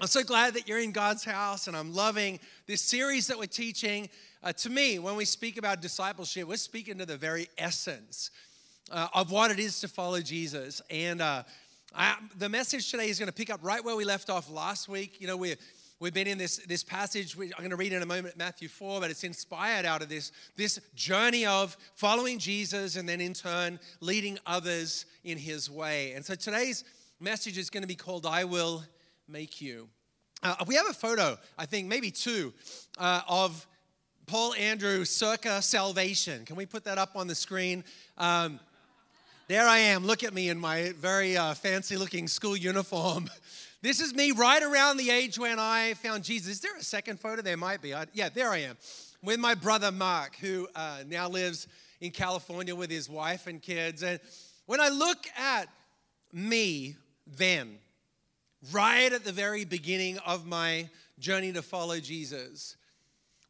I'm so glad that you're in God's house, and I'm loving this series that we're teaching. Uh, to me, when we speak about discipleship, we're speaking to the very essence uh, of what it is to follow Jesus. And uh, I, the message today is going to pick up right where we left off last week. You know, we're We've been in this, this passage, I'm going to read in a moment Matthew 4, but it's inspired out of this, this journey of following Jesus and then in turn leading others in his way. And so today's message is going to be called I Will make you. Uh, we have a photo, I think maybe two, uh, of Paul Andrew circa salvation. Can we put that up on the screen? Um, there I am. Look at me in my very uh, fancy looking school uniform. this is me right around the age when I found Jesus. Is there a second photo? There might be. I, yeah, there I am. With my brother Mark, who uh, now lives in California with his wife and kids. And when I look at me then, right at the very beginning of my journey to follow Jesus.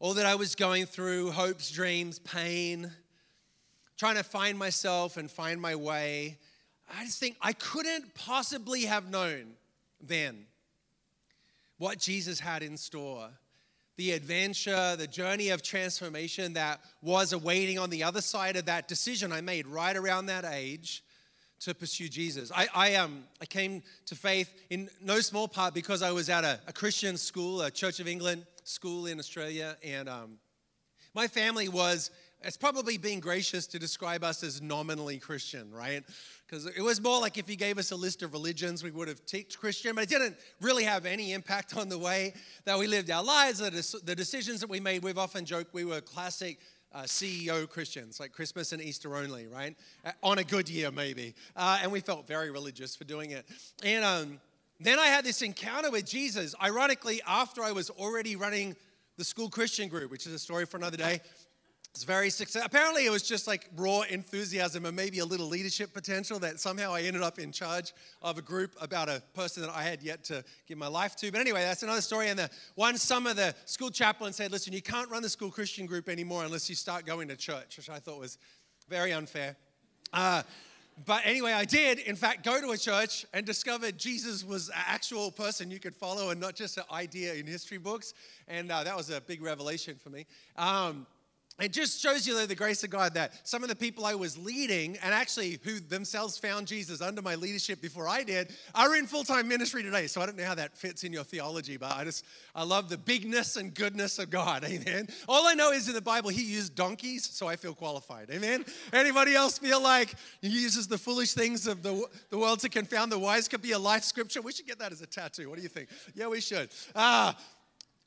All that I was going through hopes, dreams, pain, trying to find myself and find my way. I just think I couldn't possibly have known then what Jesus had in store. The adventure, the journey of transformation that was awaiting on the other side of that decision I made right around that age to pursue Jesus. I, I, um, I came to faith in no small part because I was at a, a Christian school, a Church of England school in Australia, and um, my family was, it's probably being gracious to describe us as nominally Christian, right? Because it was more like if you gave us a list of religions, we would have teached Christian, but it didn't really have any impact on the way that we lived our lives, the, the decisions that we made. We've often joked we were classic uh, CEO Christians, like Christmas and Easter only, right? Uh, on a good year, maybe. Uh, and we felt very religious for doing it. And um, then I had this encounter with Jesus, ironically, after I was already running the school Christian group, which is a story for another day. It's very successful. Apparently, it was just like raw enthusiasm and maybe a little leadership potential that somehow I ended up in charge of a group about a person that I had yet to give my life to. But anyway, that's another story. And the one summer, the school chaplain said, "Listen, you can't run the school Christian group anymore unless you start going to church," which I thought was very unfair. Uh, but anyway, I did, in fact, go to a church and discovered Jesus was an actual person you could follow and not just an idea in history books. And uh, that was a big revelation for me. Um, it just shows you the grace of God that some of the people I was leading, and actually who themselves found Jesus under my leadership before I did, are in full time ministry today. So I don't know how that fits in your theology, but I just, I love the bigness and goodness of God. Amen. All I know is in the Bible, he used donkeys, so I feel qualified. Amen. Anybody else feel like he uses the foolish things of the, the world to confound the wise? Could be a life scripture. We should get that as a tattoo. What do you think? Yeah, we should. Ah,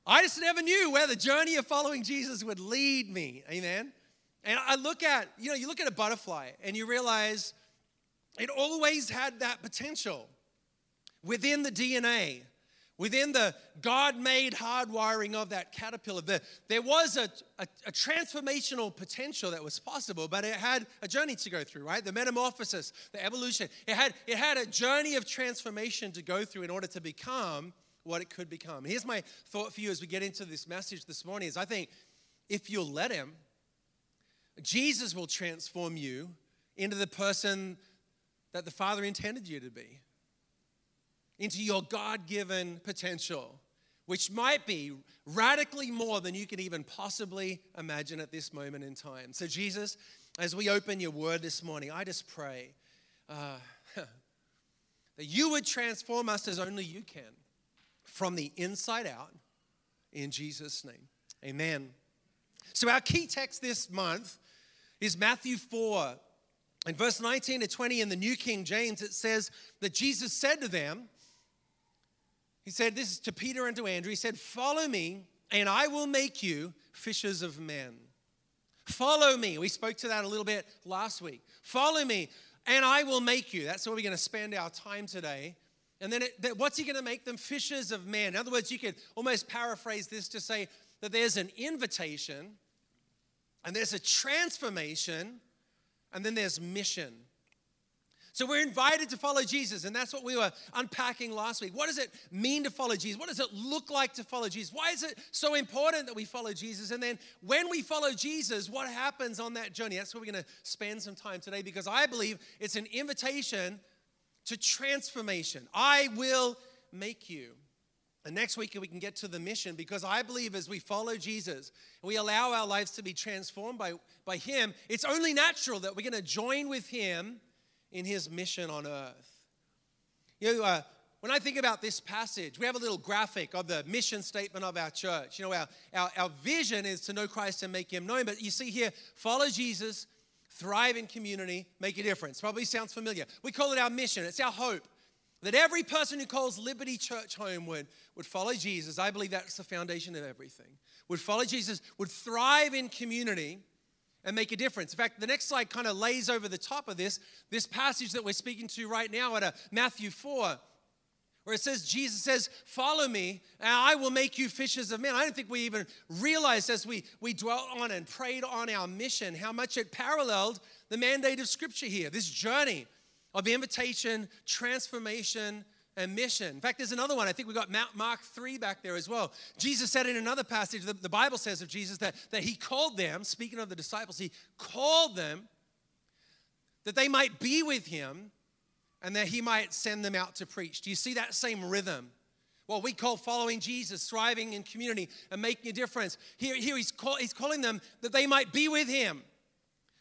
I just never knew where the journey of following Jesus would lead me. Amen. And I look at, you know, you look at a butterfly and you realize it always had that potential within the DNA, within the God made hardwiring of that caterpillar. The, there was a, a, a, transformational potential that was possible, but it had a journey to go through, right? The metamorphosis, the evolution. It had, it had a journey of transformation to go through in order to become what it could become. Here's my thought for you as we get into this message this morning is I think if you'll let him, Jesus will transform you into the person that the Father intended you to be, into your God given potential, which might be radically more than you can even possibly imagine at this moment in time. So, Jesus, as we open your word this morning, I just pray uh, that you would transform us as only you can from the inside out in Jesus' name. Amen. So, our key text this month is Matthew 4. In verse 19 to 20 in the New King James, it says that Jesus said to them, He said, This is to Peter and to Andrew, He said, Follow me, and I will make you fishers of men. Follow me. We spoke to that a little bit last week. Follow me, and I will make you. That's where we're going to spend our time today. And then it, what's he going to make them? Fishers of men. In other words, you could almost paraphrase this to say that there's an invitation, and there's a transformation, and then there's mission. So we're invited to follow Jesus, and that's what we were unpacking last week. What does it mean to follow Jesus? What does it look like to follow Jesus? Why is it so important that we follow Jesus? And then when we follow Jesus, what happens on that journey? That's where we're going to spend some time today because I believe it's an invitation to transformation. I will make you. And next week, we can get to the mission because I believe as we follow Jesus we allow our lives to be transformed by, by Him, it's only natural that we're going to join with Him in His mission on earth. You know, uh, when I think about this passage, we have a little graphic of the mission statement of our church. You know, our, our, our vision is to know Christ and make Him known. But you see here, follow Jesus, thrive in community, make a difference. Probably sounds familiar. We call it our mission, it's our hope. That every person who calls Liberty Church home would, would follow Jesus. I believe that's the foundation of everything. Would follow Jesus, would thrive in community and make a difference. In fact, the next slide kind of lays over the top of this, this passage that we're speaking to right now at Matthew 4, where it says, Jesus says, Follow me, and I will make you fishers of men. I don't think we even realized as we, we dwelt on and prayed on our mission how much it paralleled the mandate of Scripture here, this journey of invitation, transformation, and mission. In fact, there's another one. I think we got Mark 3 back there as well. Jesus said in another passage, the, the Bible says of Jesus that, that he called them, speaking of the disciples, he called them that they might be with him and that he might send them out to preach. Do you see that same rhythm? What we call following Jesus, thriving in community, and making a difference. Here, here he's, call, he's calling them that they might be with him.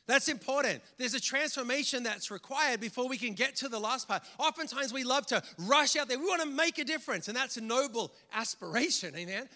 That's important. There's a transformation that's required before we can get to the last part. Oftentimes we love to rush out there. We want to make a difference, and that's a noble aspiration, amen?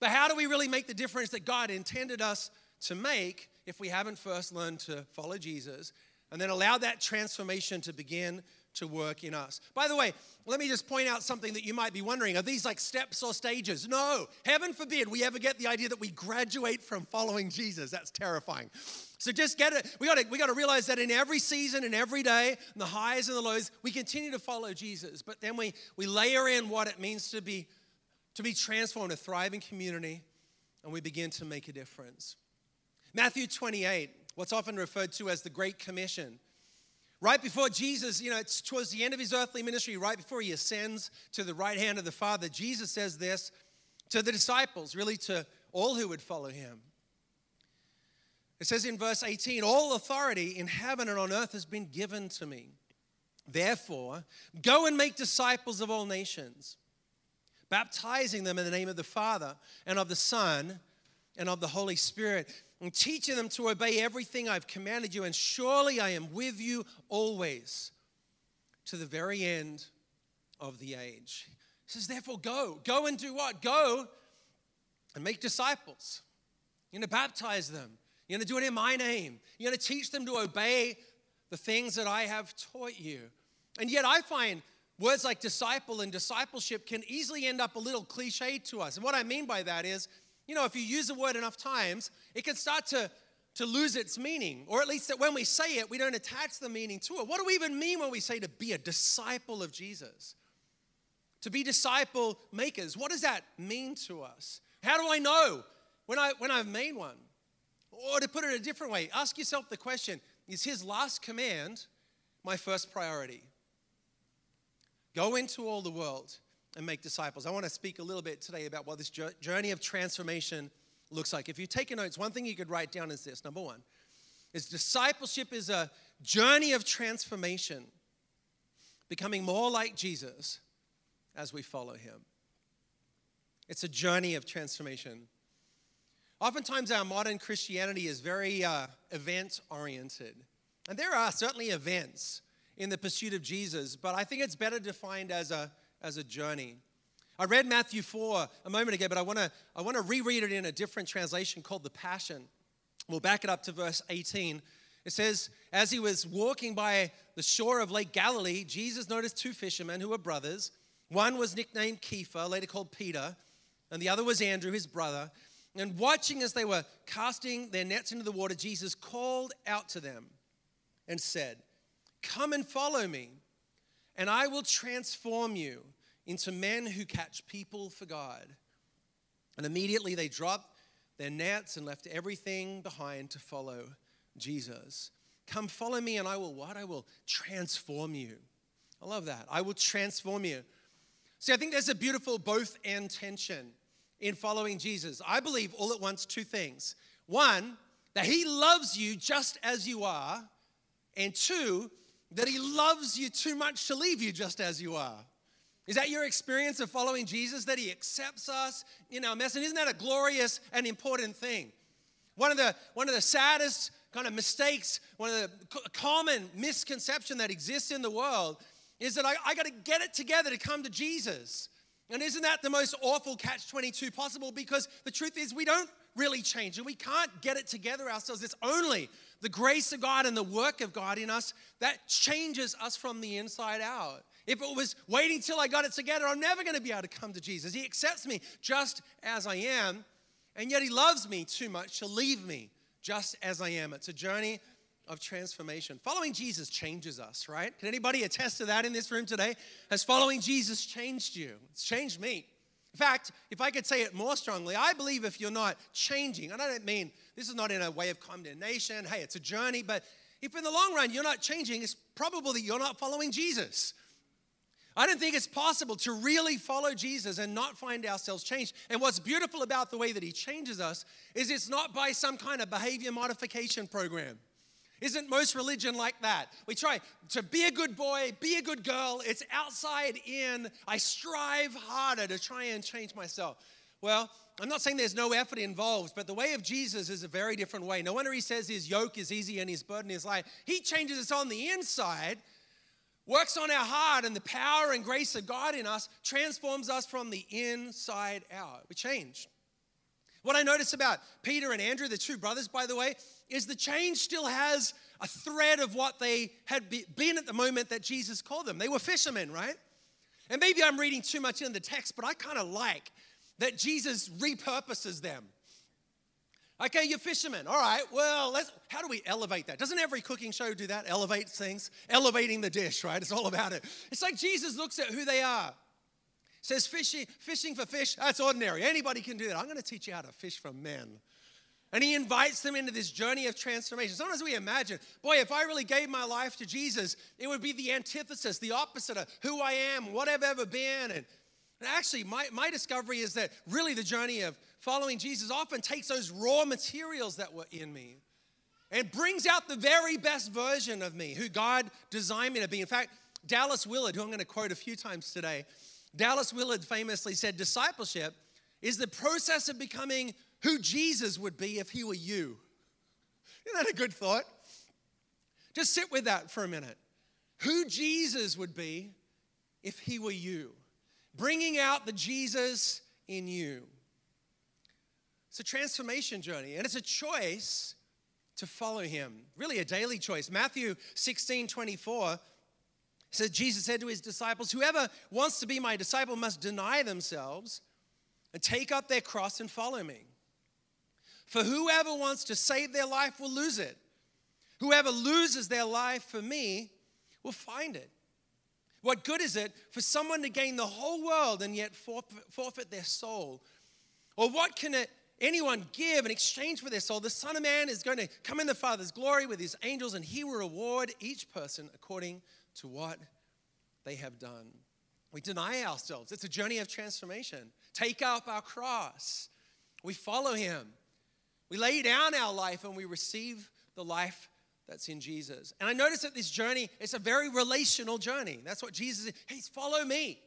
But how do we really make the difference that God intended us to make if we haven't first learned to follow Jesus and then allow that transformation to begin to work in us. By the way, let me just point out something that you might be wondering. Are these like steps or stages? No. Heaven forbid we ever get the idea that we graduate from following Jesus. That's terrifying. So just get it. We got to we got to realize that in every season and every day, the highs and the lows, we continue to follow Jesus. But then we we layer in what it means to be to be transformed, a thriving community, and we begin to make a difference. Matthew 28, what's often referred to as the Great Commission. Right before Jesus, you know, it's towards the end of his earthly ministry, right before he ascends to the right hand of the Father, Jesus says this to the disciples, really to all who would follow him. It says in verse 18, All authority in heaven and on earth has been given to me. Therefore, go and make disciples of all nations, baptizing them in the name of the Father and of the Son and of the Holy Spirit and teaching them to obey everything I've commanded you, and surely I am with you always to the very end of the age. He says, therefore, go. Go and do what? Go and make disciples. You're going to baptize them. You're going to do it in my name. You're going to teach them to obey the things that I have taught you. And yet, I find words like disciple and discipleship can easily end up a little cliche to us. And what I mean by that is, you know, if you use a word enough times, it can start to, to lose its meaning, or at least that when we say it, we don't attach the meaning to it. What do we even mean when we say to be a disciple of Jesus? To be disciple makers, what does that mean to us? How do I know when, I, when I've made one? Or to put it a different way, ask yourself the question is his last command my first priority? Go into all the world and make disciples. I want to speak a little bit today about what this journey of transformation looks like. If you take your notes, one thing you could write down is this number one, is discipleship is a journey of transformation, becoming more like Jesus as we follow him. It's a journey of transformation. Oftentimes, our modern Christianity is very uh, event oriented. And there are certainly events in the pursuit of Jesus, but I think it's better defined as a as a journey. I read Matthew 4 a moment ago, but I want to I want to reread it in a different translation called the Passion. We'll back it up to verse 18. It says, As he was walking by the shore of Lake Galilee, Jesus noticed two fishermen who were brothers. One was nicknamed Kepha, later called Peter, and the other was Andrew, his brother. And watching as they were casting their nets into the water, Jesus called out to them and said, Come and follow me and I will transform you into men who catch people for God. And immediately they dropped their nets and left everything behind to follow Jesus. Come follow me, and I will what? I will transform you. I love that. I will transform you. See, I think there's a beautiful both and tension in following Jesus. I believe all at once two things. One, that he loves you just as you are, and two, that He loves you too much to leave you just as you are. Is that your experience of following Jesus, that he accepts us in our mess? And isn't that a glorious and important thing? One of the, one of the saddest kind of mistakes, one of the common misconception that exists in the world is that I, I got to get it together to come to Jesus. And isn't that the most awful catch 22 possible? Because the truth is, we don't really change and we can't get it together ourselves. It's only the grace of God and the work of God in us that changes us from the inside out. If it was waiting till I got it together, I'm never going to be able to come to Jesus. He accepts me just as I am, and yet He loves me too much to leave me just as I am. It's a journey of transformation. Following Jesus changes us, right? Can anybody attest to that in this room today? Has following Jesus changed you? It's changed me. In fact, if I could say it more strongly, I believe if you're not changing, and I don't mean this is not in a way of condemnation, hey, it's a journey, but if in the long run you're not changing, it's probable that you're not following Jesus. I don't think it's possible to really follow Jesus and not find ourselves changed. And what's beautiful about the way that he changes us is it's not by some kind of behavior modification program. Isn't most religion like that? We try to be a good boy, be a good girl. It's outside in. I strive harder to try and change myself. Well, I'm not saying there's no effort involved, but the way of Jesus is a very different way. No wonder he says his yoke is easy and his burden is light. He changes us on the inside, works on our heart, and the power and grace of God in us transforms us from the inside out. We change. What I notice about Peter and Andrew, the two brothers, by the way, is the change still has a thread of what they had been at the moment that Jesus called them. They were fishermen, right? And maybe I'm reading too much in the text, but I kind of like that Jesus repurposes them. Okay, you're fishermen. All right, well, let's, how do we elevate that? Doesn't every cooking show do that? Elevate things? Elevating the dish, right? It's all about it. It's like Jesus looks at who they are says fishing, fishing for fish, that's ordinary. Anybody can do that. I'm going to teach you how to fish for men. And he invites them into this journey of transformation. Sometimes we imagine, boy, if I really gave my life to Jesus, it would be the antithesis, the opposite of who I am, what I've ever been. And, and actually, my, my discovery is that really the journey of following Jesus often takes those raw materials that were in me and brings out the very best version of me, who God designed me to be. In fact, Dallas Willard, who I'm going to quote a few times today, Dallas Willard famously said, Discipleship is the process of becoming who Jesus would be if he were you. Isn't that a good thought? Just sit with that for a minute. Who Jesus would be if he were you. Bringing out the Jesus in you. It's a transformation journey, and it's a choice to follow him. Really, a daily choice. Matthew 16 24 says Jesus said to his disciples, Whoever wants to be my disciple must deny themselves and take up their cross and follow me. For whoever wants to save their life will lose it. Whoever loses their life for me will find it. What good is it for someone to gain the whole world and yet forfeit their soul? Or what can it, anyone give in exchange for their soul? The Son of Man is going to come in the Father's glory with his angels, and he will reward each person according to what they have done. We deny ourselves. It's a journey of transformation. Take up our cross. We follow him. We lay down our life and we receive the life that's in Jesus. And I notice that this journey, it's a very relational journey. That's what Jesus is. Hey, follow me.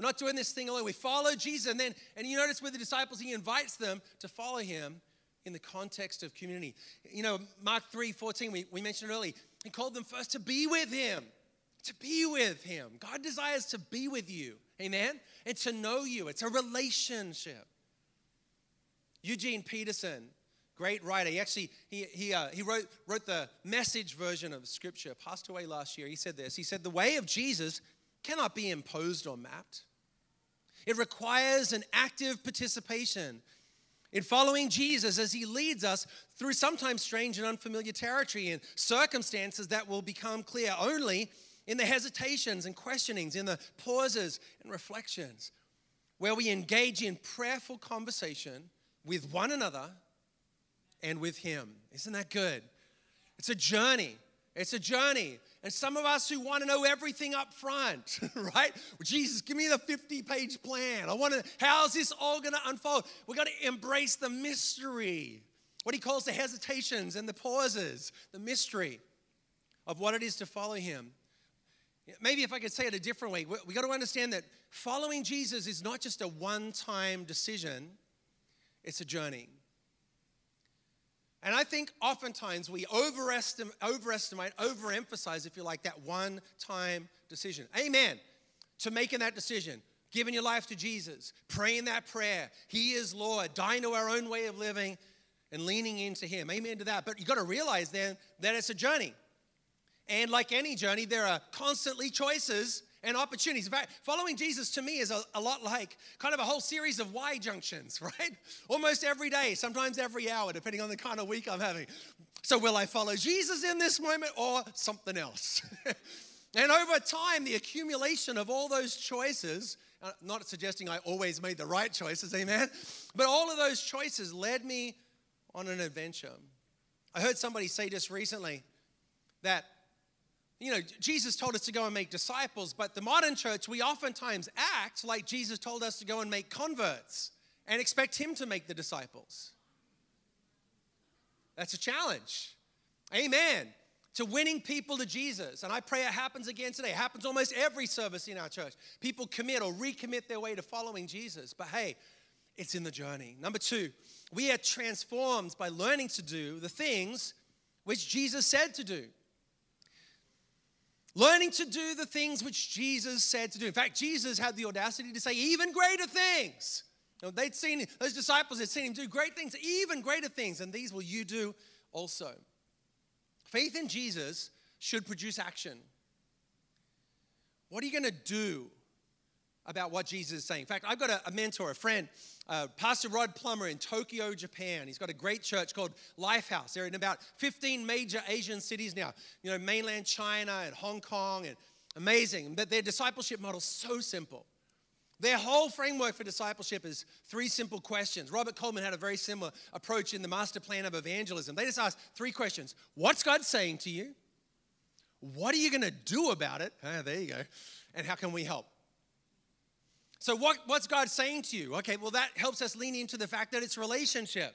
We're not doing this thing alone. We follow Jesus. And then, and you notice with the disciples, he invites them to follow him in the context of community. You know, Mark 3 14, we, we mentioned earlier, he called them first to be with him to be with Him. God desires to be with you, amen? And to know you. It's a relationship. Eugene Peterson, great writer, he actually he, he, uh, he wrote, wrote the message version of Scripture, passed away last year. He said this He said, The way of Jesus cannot be imposed or mapped, it requires an active participation in following Jesus as he leads us through sometimes strange and unfamiliar territory and circumstances that will become clear only in the hesitations and questionings, in the pauses and reflections, where we engage in prayerful conversation with one another and with Him. Isn't that good? It's a journey. It's a journey. And some of us who want to know everything up front, right? Jesus, give me the 50 page plan. I want to, how's this all going to unfold? We've got to embrace the mystery, what he calls the hesitations and the pauses, the mystery of what it is to follow him maybe if I could say it a different way, we got to understand that following Jesus is not just a one time decision, it's a journey. And I think oftentimes we overestimate, overestimate, overemphasize, if you like, that one time decision. Amen. To making that decision, giving your life to Jesus, praying that prayer. He is Lord, dying to our own way of living and leaning into Him. Amen to that. But you've got to realize then that it's a journey. And like any journey, there are constantly choices and opportunities. In fact, following Jesus to me is a, a, lot like kind of a whole series of Y junctions, right? Almost every day, sometimes every hour, depending on the kind of week I'm having. So, will I follow Jesus in this moment or something else? and over time, the accumulation of all those choices, uh, not suggesting I always made the right choices, amen, but all of those choices led me on an adventure. I heard somebody say just recently that you know, Jesus told us to go and make disciples, but the modern church, we oftentimes act like Jesus told us to go and make converts and expect Him to make the disciples. That's a challenge. Amen. To winning people to Jesus. And I pray it happens again today. It happens almost every service in our church. People commit or recommit their way to following Jesus. But hey, it's in the journey. Number two, we are transformed by learning to do the things which Jesus said to do. Learning to do the things which Jesus said to do. In fact, Jesus had the audacity to say even greater things. they'd seen those disciples had seen him do great things, even greater things, and these will you do also. Faith in Jesus should produce action. What are you going to do about what Jesus is saying? In fact, I've got a, a mentor, a friend uh, Pastor Rod Plummer in Tokyo, Japan. He's got a great church called Lifehouse. They're in about 15 major Asian cities now, you know, mainland China and Hong Kong, and amazing. But their discipleship model is so simple. Their whole framework for discipleship is three simple questions. Robert Coleman had a very similar approach in the master plan of evangelism. They just ask three questions What's God saying to you? What are you going to do about it? Ah, there you go. And how can we help? So, what, what's God saying to you? Okay, well, that helps us lean into the fact that it's relationship.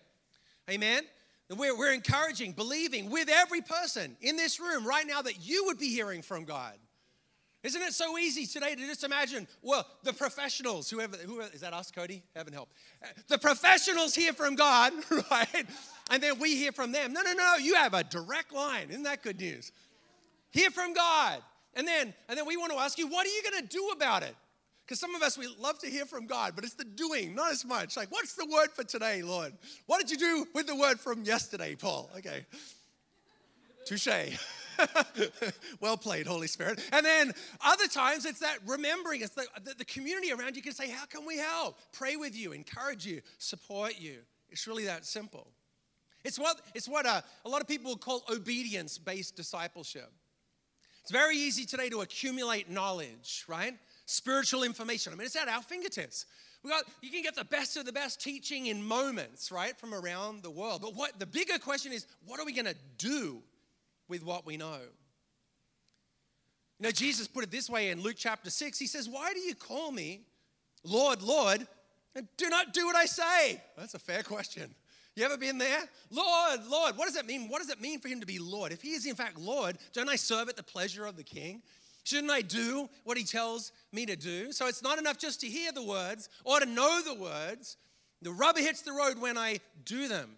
Amen? We're, we're encouraging, believing with every person in this room right now that you would be hearing from God. Isn't it so easy today to just imagine, well, the professionals, whoever, whoever is that us, Cody? Heaven help. The professionals hear from God, right? And then we hear from them. No, no, no, you have a direct line. Isn't that good news? Hear from God. And then, and then we want to ask you, what are you going to do about it? Because some of us, we love to hear from God, but it's the doing, not as much. Like, what's the word for today, Lord? What did you do with the word from yesterday, Paul? Okay. Touche. well played, Holy Spirit. And then other times it's that remembering, it's the, the, the, community around you can say, How can we help? Pray with you, encourage you, support you. It's really that simple. It's what, it's what a, uh, a lot of people call obedience based discipleship. It's very easy today to accumulate knowledge, right? Spiritual information. I mean, it's at our fingertips. We got, you can get the best of the best teaching in moments, right, from around the world. But what the bigger question is, what are we going to do with what we know? You know, Jesus put it this way in Luke chapter 6. He says, Why do you call me Lord, Lord, and do not do what I say? That's a fair question. You ever been there? Lord, Lord, what does that mean? What does it mean for him to be Lord? If he is in fact Lord, don't I serve at the pleasure of the king? Shouldn't I do what he tells me to do? So it's not enough just to hear the words or to know the words. The rubber hits the road when I do them.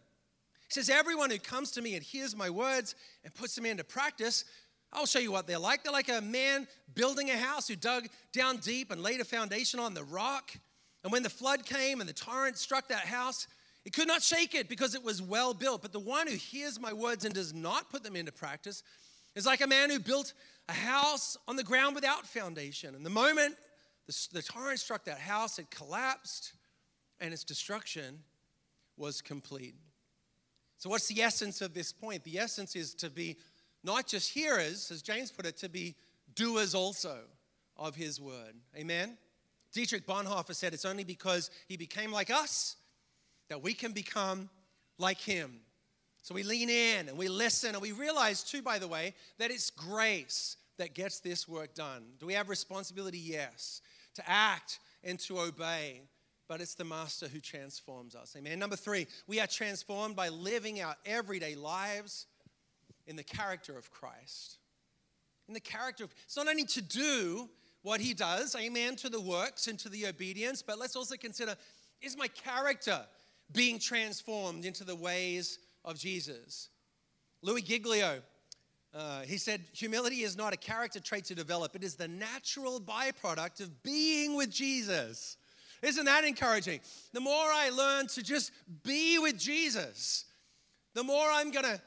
He says, Everyone who comes to me and hears my words and puts them into practice, I'll show you what they're like. They're like a man building a house who dug down deep and laid a foundation on the rock. And when the flood came and the torrent struck that house, it could not shake it because it was well built. But the one who hears my words and does not put them into practice is like a man who built a house on the ground without foundation. And the moment the, the torrent struck that house, it collapsed and its destruction was complete. So, what's the essence of this point? The essence is to be not just hearers, as James put it, to be doers also of his word. Amen? Dietrich Bonhoeffer said it's only because he became like us that we can become like him. So we lean in and we listen and we realize, too, by the way, that it's grace that gets this work done. Do we have responsibility? Yes. To act and to obey, but it's the Master who transforms us. Amen. Number three, we are transformed by living our everyday lives in the character of Christ. in the character of. It's not only to do what he does, amen, to the works and to the obedience, but let's also consider is my character being transformed into the ways of Jesus? Louis Giglio, uh, he said, humility is not a character trait to develop, it is the natural byproduct of being with Jesus. Isn't that encouraging? The more I learn to just be with Jesus, the more I'm going to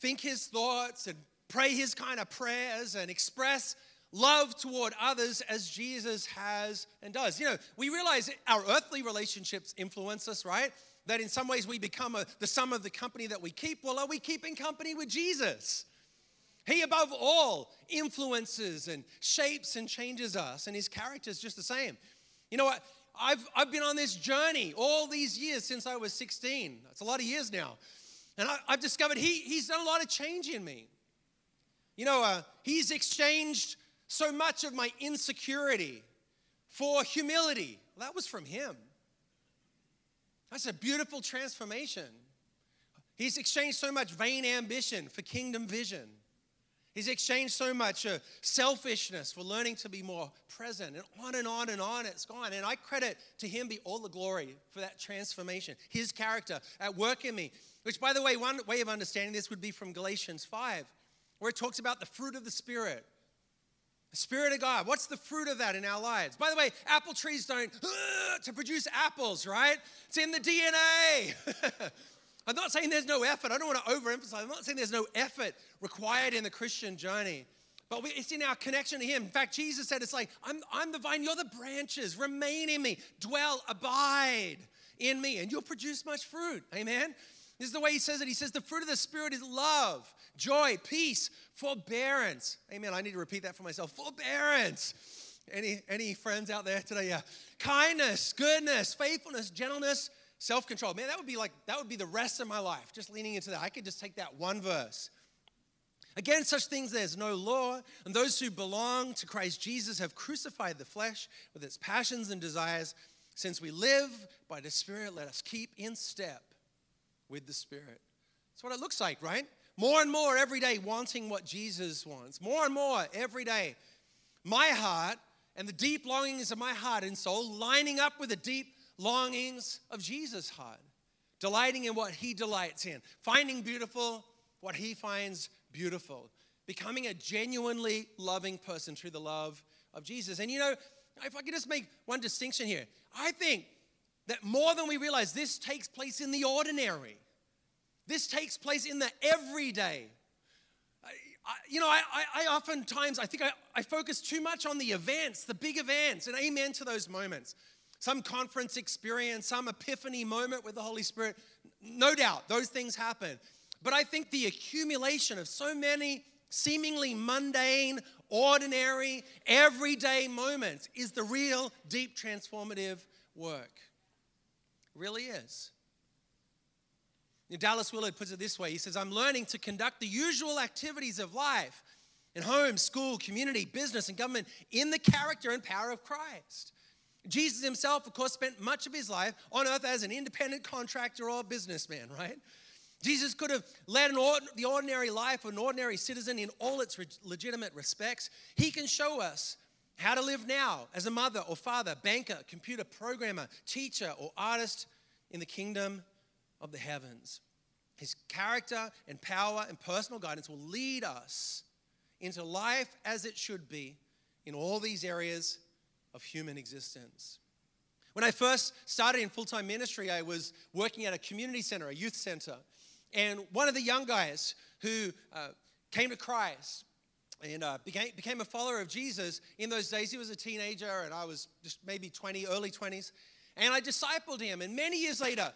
think his thoughts and pray his kind of prayers and express love toward others as Jesus has and does. You know, we realize our earthly relationships influence us, right? That in some ways we become a, the sum of the company that we keep. Well, are we keeping company with Jesus? He, above all, influences and shapes and changes us, and his character is just the same. You know what? I've, I've been on this journey all these years since I was 16. That's a lot of years now. And I, have discovered he, he's done a lot of change in me. You know, uh, he's exchanged so much of my insecurity for humility. Well, that was from him. That's a beautiful transformation. He's exchanged so much vain ambition for kingdom vision. He's exchanged so much uh, selfishness for learning to be more present, and on and on and on it's gone. And I credit to him be all the glory for that transformation, his character at work in me. Which, by the way, one way of understanding this would be from Galatians 5, where it talks about the fruit of the Spirit. Spirit of God. What's the fruit of that in our lives? By the way, apple trees don't to produce apples, right? It's in the DNA. I'm not saying there's no effort. I don't want to overemphasize. I'm not saying there's no effort required in the Christian journey. But we, it's in our connection to Him. In fact, Jesus said, It's like, I'm, I'm the vine, you're the branches. Remain in me, dwell, abide in me, and you'll produce much fruit. Amen? This is the way He says it. He says, The fruit of the Spirit is love, joy, peace, forbearance. Amen. I need to repeat that for myself. Forbearance. Any, any friends out there today? Yeah. Kindness, goodness, faithfulness, gentleness, self control. Man, that would be like, that would be the rest of my life, just leaning into that. I could just take that one verse. Against such things there's no law, and those who belong to Christ Jesus have crucified the flesh with its passions and desires. Since we live by the Spirit, let us keep in step with the Spirit. That's what it looks like, right? More and more every day wanting what Jesus wants. More and more every day. My heart and the deep longings of my heart and soul lining up with the deep longings of Jesus' heart, delighting in what he delights in, finding beautiful what he finds beautiful, becoming a genuinely loving person through the love of Jesus. And you know, if I could just make one distinction here, I think that more than we realize, this takes place in the ordinary. This takes place in the everyday. I, you know, I, I, I, oftentimes, I think I, I focus too much on the events, the big events, and amen to those moments some conference experience, some epiphany moment with the Holy Spirit. No doubt, those things happen. But I think the accumulation of so many seemingly mundane, ordinary, everyday moments is the real, deep, transformative work. Really is. Dallas Willard puts it this way He says, I'm learning to conduct the usual activities of life in home, school, community, business, and government in the character and power of Christ. Jesus himself, of course, spent much of his life on earth as an independent contractor or businessman, right? Jesus could have led ord- the ordinary life of an ordinary citizen in all its re- legitimate respects. He can show us how to live now as a mother or father, banker, computer programmer, teacher, or artist in the kingdom of the heavens. His character and power and personal guidance will lead us into life as it should be in all these areas of human existence. When I first started in full time ministry, I was working at a community center, a youth center. And one of the young guys who uh, came to Christ and uh, became, became a follower of Jesus in those days, he was a teenager and I was just maybe 20, early 20s. And I discipled him. And many years later,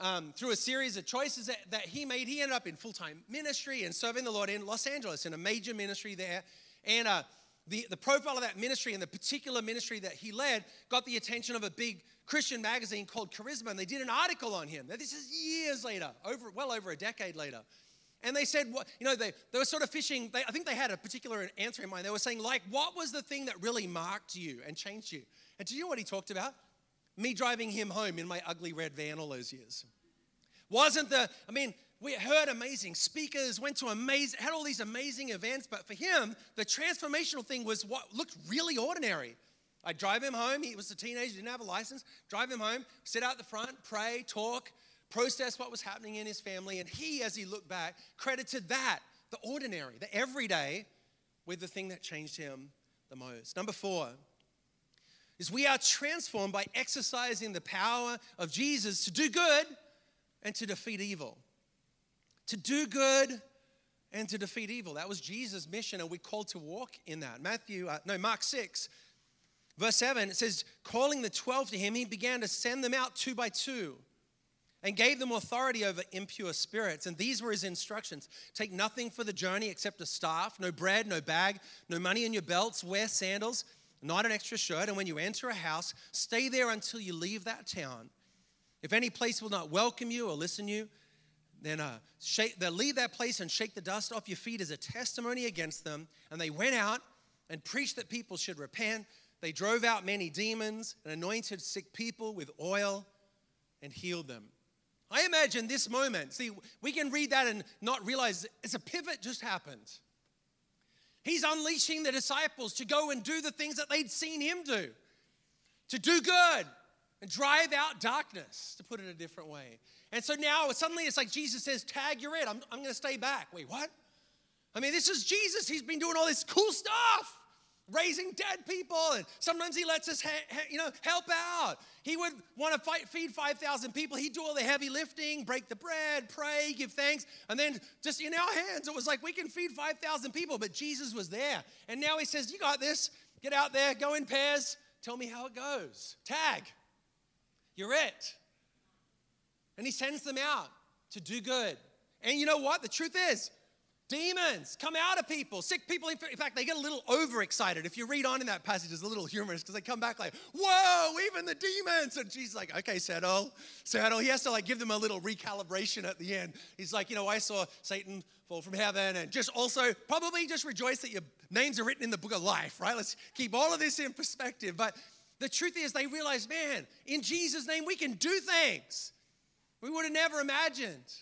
um, through a series of choices that, that he made, he ended up in full time ministry and serving the Lord in Los Angeles in a major ministry there. And uh, the, the profile of that ministry and the particular ministry that he led got the attention of a big Christian magazine called Charisma, and they did an article on him. Now, this is years later, over well over a decade later. And they said, what, you know, they, they were sort of fishing. They, I think they had a particular answer in mind. They were saying, like, what was the thing that really marked you and changed you? And do you know what he talked about? Me driving him home in my ugly red van all those years. Wasn't the, I mean, we heard amazing speakers, went to amazing, had all these amazing events, but for him, the transformational thing was what looked really ordinary. I'd drive him home. He was a teenager, didn't have a license. Drive him home, sit out the front, pray, talk, process what was happening in his family. And he, as he looked back, credited that, the ordinary, the everyday, with the thing that changed him the most. Number four is we are transformed by exercising the power of Jesus to do good and to defeat evil. To do good and to defeat evil. That was Jesus' mission, and we're called to walk in that. Matthew, uh, no, Mark 6, verse 7, it says, Calling the 12 to him, he began to send them out two by two and gave them authority over impure spirits. And these were his instructions Take nothing for the journey except a staff, no bread, no bag, no money in your belts, wear sandals, not an extra shirt. And when you enter a house, stay there until you leave that town. If any place will not welcome you or listen to you, then uh, shake, leave that place and shake the dust off your feet as a testimony against them. And they went out and preached that people should repent. They drove out many demons and anointed sick people with oil and healed them. I imagine this moment, see, we can read that and not realize it's a pivot just happened. He's unleashing the disciples to go and do the things that they'd seen him do, to do good and drive out darkness, to put it a different way. And so now suddenly it's like Jesus says, Tag, you're it. I'm, I'm going to stay back. Wait, what? I mean, this is Jesus. He's been doing all this cool stuff raising dead people and sometimes he lets us ha- you know help out. He would want to fight, feed 5000 people. He'd do all the heavy lifting break the bread pray give thanks and then just in our hands it was like we can feed 5000 people but jesus was there. And now he says you got this. Get out there go in pairs. Tell me how it goes. Tag. You're it. And he sends them out to do good. And you know what? The truth is Demons come out of people, sick people. In fact, they get a little overexcited. If you read on in that passage, it's a little humorous because they come back like, "Whoa, even the demons!" And Jesus like, "Okay, settle, settle." He has to like give them a little recalibration at the end. He's like, "You know, I saw Satan fall from heaven, and just also probably just rejoice that your names are written in the book of life." Right? Let's keep all of this in perspective. But the truth is, they realize, man, in Jesus' name, we can do things we would have never imagined.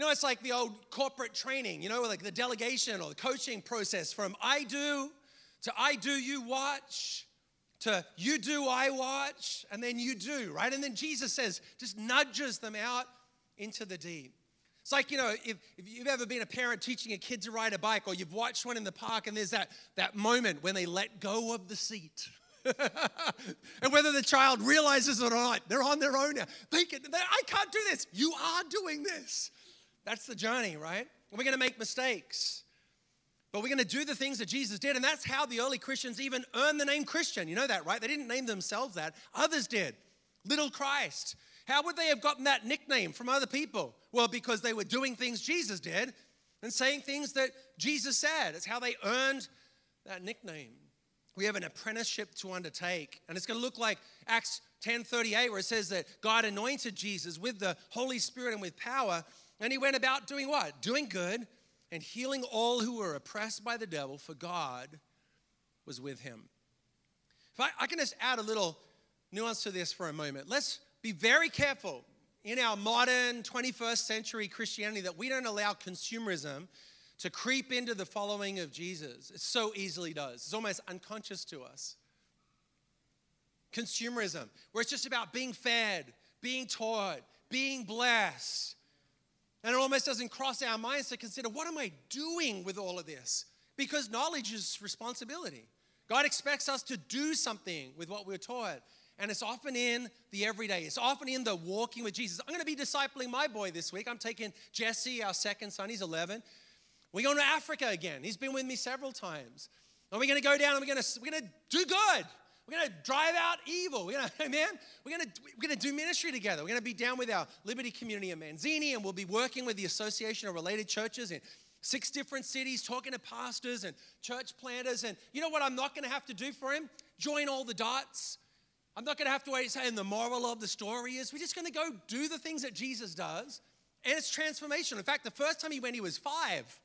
You know, it's like the old corporate training, you know, like the delegation or the coaching process from I do to I do, you watch to you do, I watch, and then you do, right? And then Jesus says, just nudges them out into the deep. It's like, you know, if, if you've ever been a parent teaching a kid to ride a bike or you've watched one in the park and there's that, that moment when they let go of the seat. and whether the child realizes it or not, they're on their own now. They can, they, I can't do this. You are doing this. That's the journey, right? We're going to make mistakes. But we're going to do the things that Jesus did. And that's how the early Christians even earned the name Christian. You know that, right? They didn't name themselves that, others did. Little Christ. How would they have gotten that nickname from other people? Well, because they were doing things Jesus did and saying things that Jesus said. It's how they earned that nickname. We have an apprenticeship to undertake. And it's going to look like Acts 10:38 where it says that God anointed Jesus with the Holy Spirit and with power and he went about doing what? Doing good and healing all who were oppressed by the devil, for God was with him. If I, I can just add a little nuance to this for a moment, let's be very careful in our modern 21st century Christianity that we don't allow consumerism to creep into the following of Jesus. It so easily does, it's almost unconscious to us. Consumerism, where it's just about being fed, being taught, being blessed, and it almost doesn't cross our minds to consider what am I doing with all of this? Because knowledge is responsibility. God expects us to do something with what we're taught. And it's often in the everyday. It's often in the walking with Jesus. I'm going to be discipling my boy this week. I'm taking Jesse, our second son. He's 11. We're going to Africa again. He's been with me several times. And we're going to go down and we're going to, we're going to do good. We're going to drive out evil. We're to, amen. We're going to, we're going to do ministry together. We're going to be down with our Liberty community in Manzini, and we'll be working with the Association of Related Churches in six different cities, talking to pastors and church planters. And you know what I'm not going to have to do for him? Join all the dots. I'm not going to have to wait and the moral of the story is we're just going to go do the things that Jesus does, and it's transformational. In fact, the first time he went, he was five.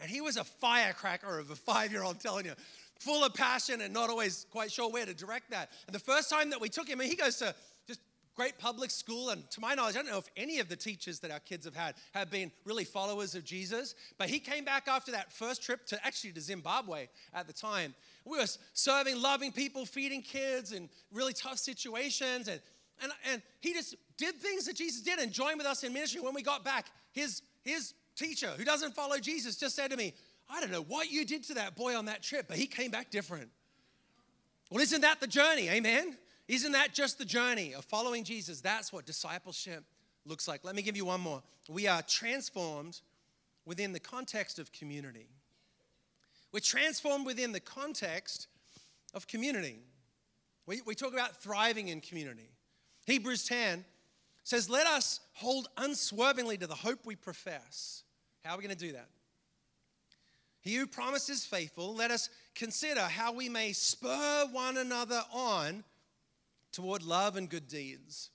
And he was a firecracker of a five year old, telling you full of passion and not always quite sure where to direct that. And the first time that we took him, he goes to just great public school, and to my knowledge, I don't know if any of the teachers that our kids have had have been really followers of Jesus. But he came back after that first trip to actually to Zimbabwe at the time. We were serving, loving people, feeding kids in really tough situations, and and, and he just did things that Jesus did and joined with us in ministry. When we got back, his his teacher, who doesn't follow Jesus, just said to me, "I don't know what you did to that boy on that trip, but he came back different." Well, isn't that the journey? Amen. Isn't that just the journey of following Jesus? That's what discipleship looks like. Let me give you one more. We are transformed within the context of community. We're transformed within the context of community. We, we talk about thriving in community. Hebrews 10 says, Let us hold unswervingly to the hope we profess. How are we going to do that? He who promises faithful, let us consider how we may spur one another on toward love and good deeds.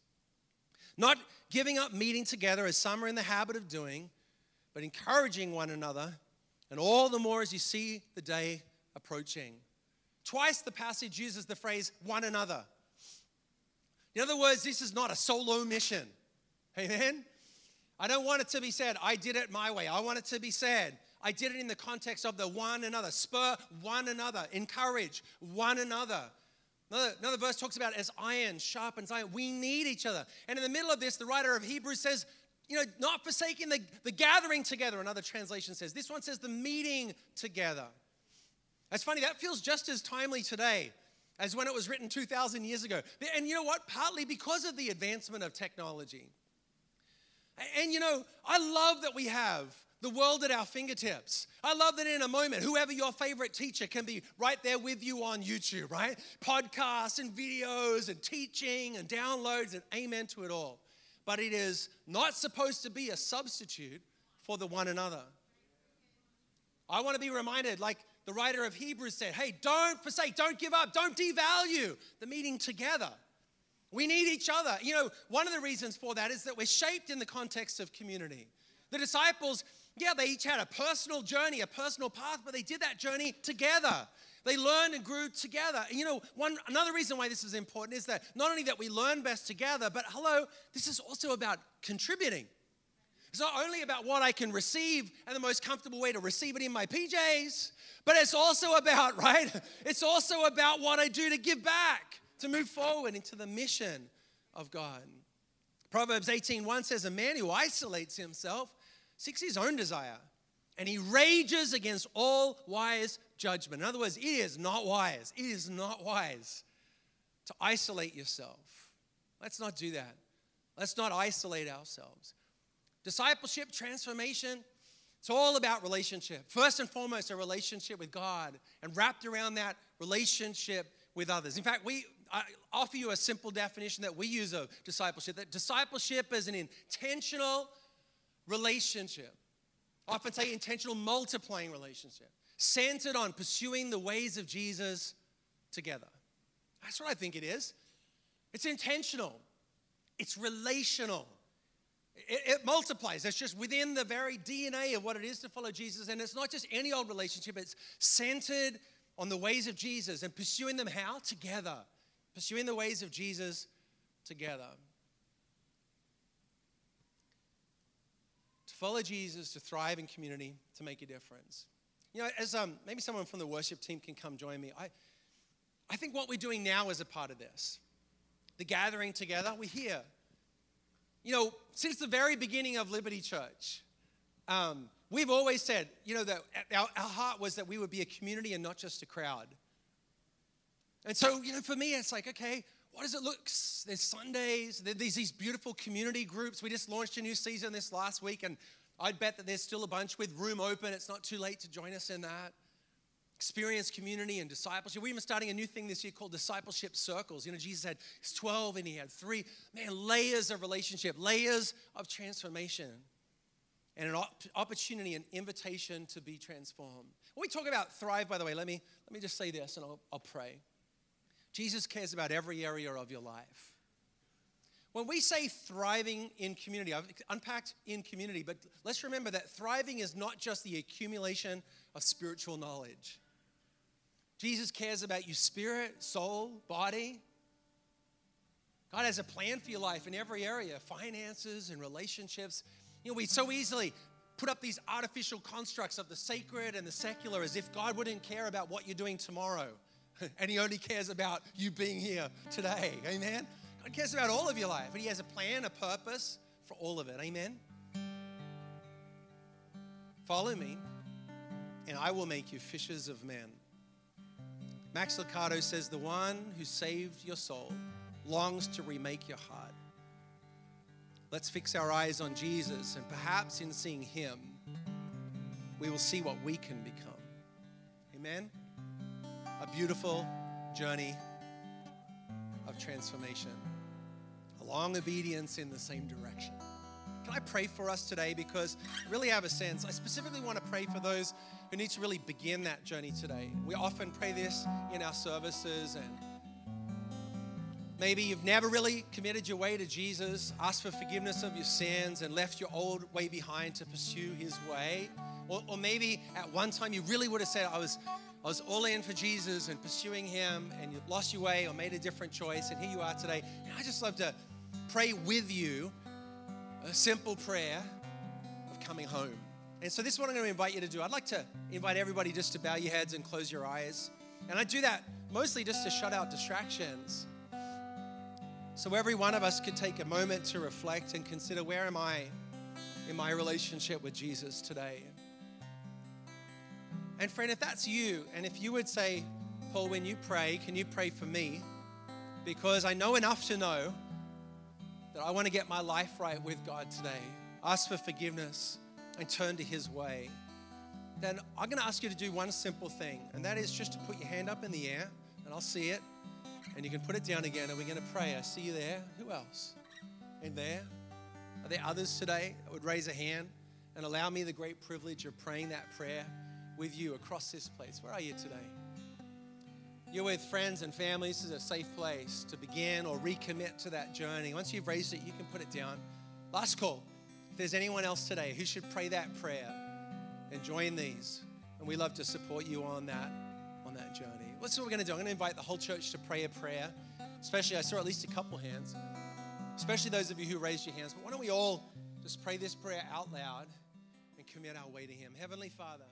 Not giving up meeting together as some are in the habit of doing, but encouraging one another, and all the more as you see the day approaching. Twice the passage uses the phrase one another. In other words, this is not a solo mission. Amen? I don't want it to be said, I did it my way. I want it to be said, I did it in the context of the one another. Spur one another, encourage one another. Another, another verse talks about as iron sharpens iron. We need each other. And in the middle of this, the writer of Hebrews says, you know, not forsaking the, the gathering together, another translation says. This one says the meeting together. That's funny, that feels just as timely today as when it was written 2,000 years ago. And you know what? Partly because of the advancement of technology. And you know, I love that we have the world at our fingertips. I love that in a moment, whoever your favorite teacher can be right there with you on YouTube, right? Podcasts and videos and teaching and downloads and amen to it all. But it is not supposed to be a substitute for the one another. I want to be reminded, like the writer of Hebrews said, hey, don't forsake, don't give up, don't devalue the meeting together. We need each other. You know, one of the reasons for that is that we're shaped in the context of community. The disciples, yeah, they each had a personal journey, a personal path, but they did that journey together. They learned and grew together. You know, one another reason why this is important is that not only that we learn best together, but hello, this is also about contributing. It's not only about what I can receive and the most comfortable way to receive it in my PJs, but it's also about, right? It's also about what I do to give back, to move forward into the mission of God. Proverbs 18:1 says, A man who isolates himself seeks his own desire, and he rages against all wise judgment. In other words, it is not wise. It is not wise to isolate yourself. Let's not do that. Let's not isolate ourselves. Discipleship, transformation, it's all about relationship. First and foremost, a relationship with God, and wrapped around that relationship with others. In fact, we I offer you a simple definition that we use of discipleship that discipleship is an intentional relationship. I Often say intentional multiplying relationship, centered on pursuing the ways of Jesus together. That's what I think it is. It's intentional, it's relational. It, it, multiplies. It's just within the very DNA of what it is to follow Jesus. And it's not just any old relationship, it's centered on the ways of Jesus and pursuing them how? Together. Pursuing the ways of Jesus together. To follow Jesus, to thrive in community, to make a difference. You know, as um, maybe someone from the worship team can come join me, I, I think what we're doing now is a part of this. The gathering together, we're here. You know, since the very beginning of Liberty Church, um, we've always said, you know, that our, our heart was that we would be a community and not just a crowd. And so, you know, for me, it's like, okay, what does it look? There's Sundays, there's these beautiful community groups. We just launched a new season this last week, and I'd bet that there's still a bunch with room open. It's not too late to join us in that. Experience community and discipleship. We're even starting a new thing this year called discipleship circles. You know, Jesus had 12 and he had three, man, layers of relationship, layers of transformation, and an op- opportunity, an invitation to be transformed. When we talk about thrive, by the way, let me, let me just say this and I'll, I'll pray. Jesus cares about every area of your life. When we say thriving in community, I've unpacked in community, but let's remember that thriving is not just the accumulation of spiritual knowledge. Jesus cares about your spirit, soul, body. God has a plan for your life in every area finances and relationships. You know, we so easily put up these artificial constructs of the sacred and the secular as if God wouldn't care about what you're doing tomorrow. and He only cares about you being here today. Amen? God cares about all of your life, and He has a plan, a purpose for all of it. Amen? Follow me, and I will make you fishers of men. Max Lucado says, The one who saved your soul longs to remake your heart. Let's fix our eyes on Jesus, and perhaps in seeing him, we will see what we can become. Amen? Beautiful journey of transformation, a long obedience in the same direction. Can I pray for us today? Because I really have a sense. I specifically want to pray for those who need to really begin that journey today. We often pray this in our services and Maybe you've never really committed your way to Jesus, asked for forgiveness of your sins, and left your old way behind to pursue his way. Or, or, maybe at one time you really would have said, I was, I was all in for Jesus and pursuing him, and you lost your way or made a different choice, and here you are today. And I just love to pray with you a simple prayer of coming home. And so, this is what I'm going to invite you to do. I'd like to invite everybody just to bow your heads and close your eyes. And I do that mostly just to shut out distractions. So, every one of us could take a moment to reflect and consider where am I in my relationship with Jesus today? And, friend, if that's you, and if you would say, Paul, when you pray, can you pray for me? Because I know enough to know that I want to get my life right with God today, ask for forgiveness, and turn to His way. Then I'm going to ask you to do one simple thing, and that is just to put your hand up in the air, and I'll see it and you can put it down again, and we're going to pray. I see you there. Who else? In there? Are there others today that would raise a hand and allow me the great privilege of praying that prayer with you across this place? Where are you today? You're with friends and family. This is a safe place to begin or recommit to that journey. Once you've raised it, you can put it down. Last call. If there's anyone else today who should pray that prayer and join these, and we love to support you on that on that journey. What's what we're going to do. I'm going to invite the whole church to pray a prayer. Especially, I saw at least a couple hands. Especially those of you who raised your hands. But why don't we all just pray this prayer out loud and commit our way to Him? Heavenly Father.